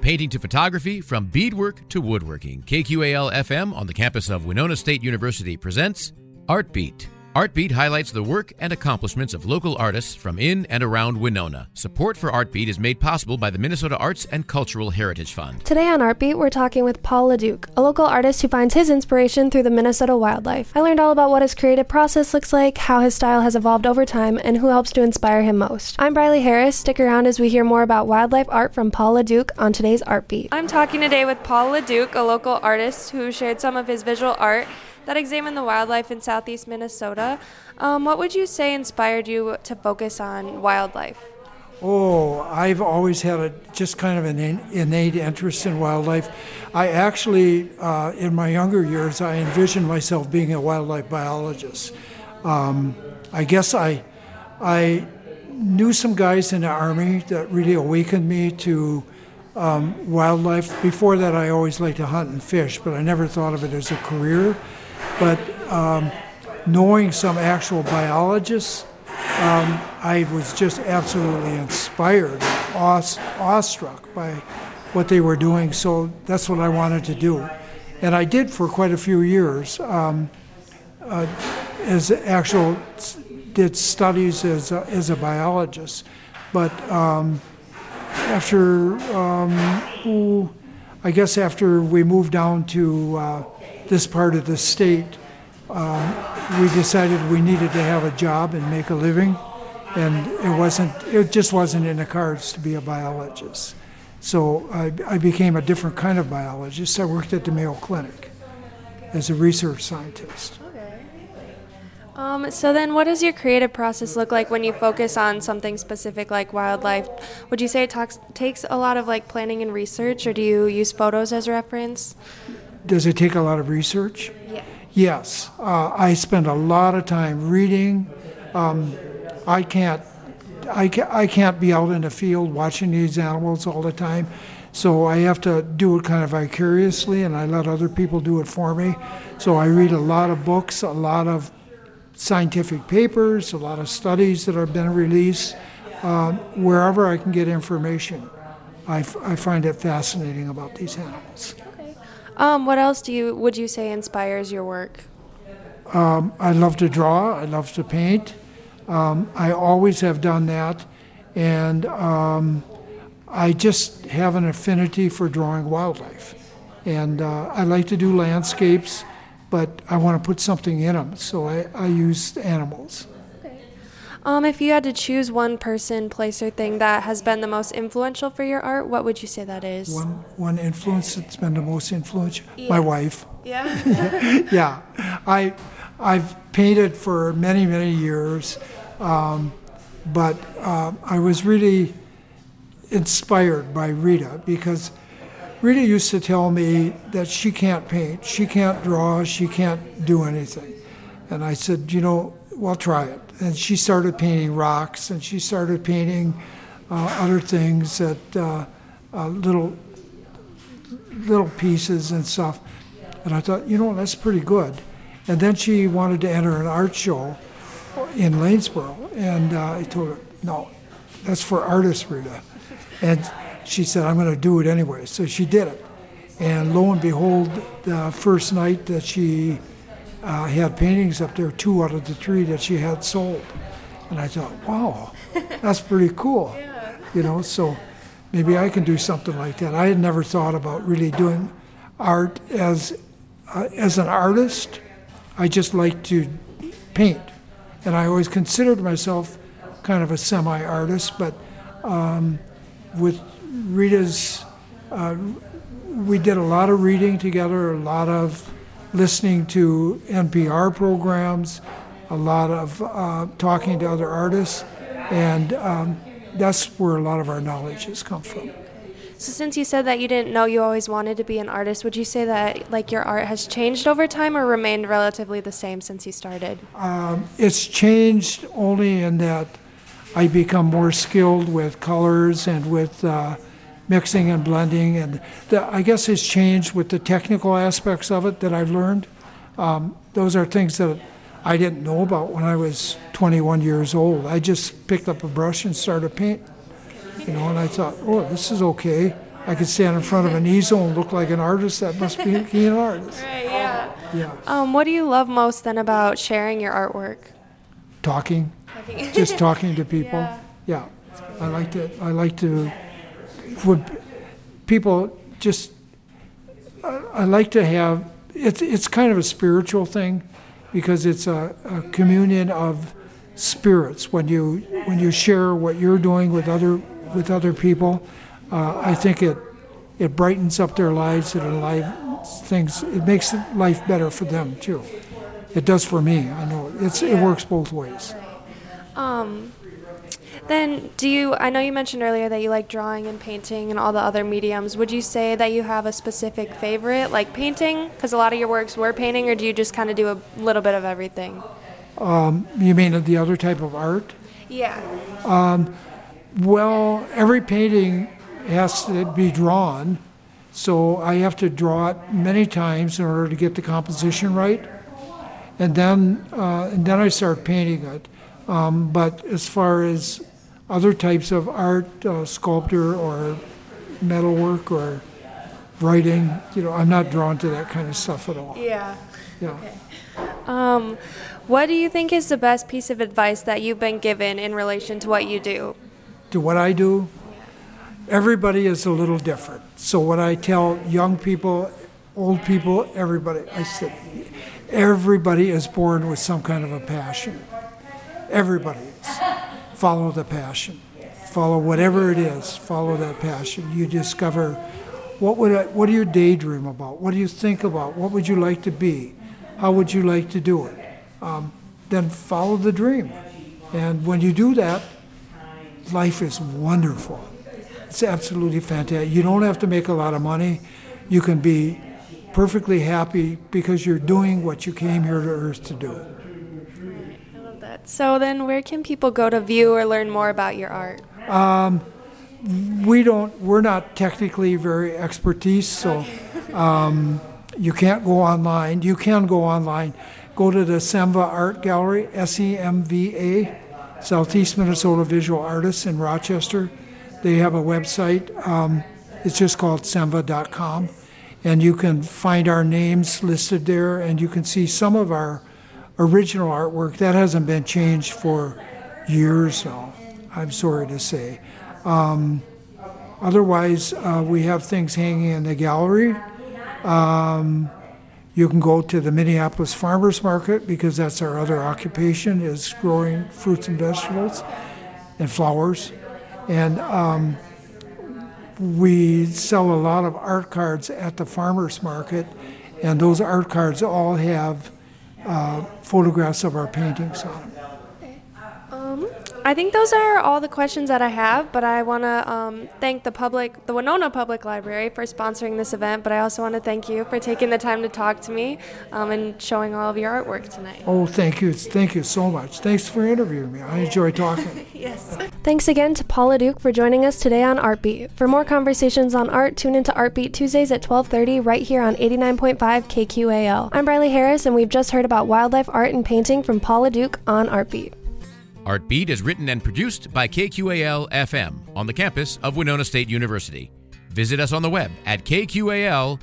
Painting to photography, from beadwork to woodworking, KQAL FM on the campus of Winona State University presents Art Beat. Artbeat highlights the work and accomplishments of local artists from in and around Winona. Support for Artbeat is made possible by the Minnesota Arts and Cultural Heritage Fund. Today on Artbeat, we're talking with Paul LeDuc, a local artist who finds his inspiration through the Minnesota wildlife. I learned all about what his creative process looks like, how his style has evolved over time, and who helps to inspire him most. I'm Briley Harris. Stick around as we hear more about wildlife art from Paul LeDuc on today's Artbeat. I'm talking today with Paul LeDuc, a local artist who shared some of his visual art that examine the wildlife in southeast Minnesota. Um, what would you say inspired you to focus on wildlife? Oh, I've always had a just kind of an innate interest in wildlife. I actually, uh, in my younger years, I envisioned myself being a wildlife biologist. Um, I guess I, I knew some guys in the army that really awakened me to um, wildlife. Before that, I always liked to hunt and fish, but I never thought of it as a career. But um, knowing some actual biologists, um, I was just absolutely inspired, awestruck by what they were doing. So that's what I wanted to do. And I did for quite a few years um, uh, as actual, did studies as a, as a biologist. But um, after, um, ooh, I guess after we moved down to uh, this part of the state, um, we decided we needed to have a job and make a living, and it wasn't. It just wasn't in the cards to be a biologist. So I, I became a different kind of biologist. I worked at the Mayo Clinic as a research scientist. Um, so then, what does your creative process look like when you focus on something specific like wildlife? Would you say it talks, takes a lot of like planning and research, or do you use photos as reference? Does it take a lot of research? Yeah. Yes. Uh, I spend a lot of time reading. Um, I can't. I, ca- I can't be out in the field watching these animals all the time. So I have to do it kind of vicariously, and I let other people do it for me. So I read a lot of books, a lot of scientific papers, a lot of studies that have been released. Um, wherever I can get information, I, f- I find it fascinating about these animals. Um, what else do you would you say inspires your work? Um, I love to draw. I love to paint. Um, I always have done that, and um, I just have an affinity for drawing wildlife. And uh, I like to do landscapes, but I want to put something in them, so I, I use animals. Um, if you had to choose one person, place, or thing that has been the most influential for your art, what would you say that is? One one influence that's been the most influential, yeah. my wife. Yeah. yeah, I I've painted for many many years, um, but uh, I was really inspired by Rita because Rita used to tell me that she can't paint, she can't draw, she can't do anything, and I said, you know, well, try it. And she started painting rocks and she started painting uh, other things that uh, uh, little little pieces and stuff. And i thought you know that's pretty good. And then she wanted to enter an art show in lanesboro and uh, i told her no that's for artists rita. And she said i'm going to do it anyway. So she did it. And lo and behold the first night that she uh, had paintings up there, two out of the three that she had sold. And I thought, wow, that's pretty cool. Yeah. You know, so maybe I can do something like that. I had never thought about really doing art as uh, as an artist. I just like to paint, and I always considered myself kind of a semi-artist. But um, with Rita's, uh, we did a lot of reading together, a lot of listening to NPR programs, a lot of uh, talking to other artists, and um, that's where a lot of our knowledge has come from. So, since you said that you didn't know you always wanted to be an artist, would you say that like your art has changed over time, or remained relatively the same since you started? Um, it's changed only in that I become more skilled with colors and with uh, mixing and blending, and the, I guess it's changed with the technical aspects of it that I've learned. Um, those are things that I didn't know about when I was 21 years old. I just picked up a brush and started painting, you know, and I thought, oh, this is okay. I could stand in front of an easel and look like an artist. That must be being an artist. Right, yeah. Yeah. Um, what do you love most then about sharing your artwork? Talking, just talking to people. Yeah. Yeah. I like to, I like to, would, people just, I, I like to have, it's, it's kind of a spiritual thing because it's a, a communion of spirits. When you, when you share what you're doing with other, with other people, uh, I think it, it brightens up their lives, it enlivens things, it makes life better for them too. It does for me, I know. It's, it works both ways. Um, then, do you? I know you mentioned earlier that you like drawing and painting and all the other mediums. Would you say that you have a specific favorite, like painting? Because a lot of your works were painting, or do you just kind of do a little bit of everything? You mean the other type of art? Yeah. Well, every painting has to be drawn, so I have to draw it many times in order to get the composition right, and then uh, and then I start painting it. Um, but as far as other types of art, uh, sculpture or metalwork or writing, you know, I'm not drawn to that kind of stuff at all. Yeah. Yeah. Um, what do you think is the best piece of advice that you've been given in relation to what you do? to what I do, everybody is a little different. So what I tell young people, old people, everybody, I said, everybody is born with some kind of a passion. Everybody is. Follow the passion. Follow whatever it is. Follow that passion. You discover what would I, what do you daydream about? What do you think about? What would you like to be? How would you like to do it? Um, then follow the dream. And when you do that, life is wonderful. It's absolutely fantastic. You don't have to make a lot of money. You can be perfectly happy because you're doing what you came here to earth to do. I love that. So then, where can people go to view or learn more about your art? We don't. We're not technically very expertise, so um, you can't go online. You can go online. Go to the Semva Art Gallery, S E M V A, Southeast Minnesota Visual Artists in Rochester. They have a website. Um, it's just called semva.com. And you can find our names listed there, and you can see some of our original artwork. That hasn't been changed for years now, I'm sorry to say. Um, otherwise, uh, we have things hanging in the gallery. Um, you can go to the Minneapolis Farmers Market because that's our other occupation is growing fruits and vegetables and flowers. And um, we sell a lot of art cards at the farmers market, and those art cards all have uh, photographs of our paintings on them. I think those are all the questions that I have, but I want to um, thank the public, the Winona Public Library, for sponsoring this event. But I also want to thank you for taking the time to talk to me um, and showing all of your artwork tonight. Oh, thank you, thank you so much. Thanks for interviewing me. I enjoy talking. Yes. Thanks again to Paul LeDuc for joining us today on Artbeat. For more conversations on art, tune into Artbeat Tuesdays at 12:30 right here on 89.5 KQAL. I'm Briley Harris and we've just heard about wildlife art and painting from Paul LeDuc on Artbeat. Artbeat is written and produced by KQAL FM on the campus of Winona State University. Visit us on the web at kqal.org.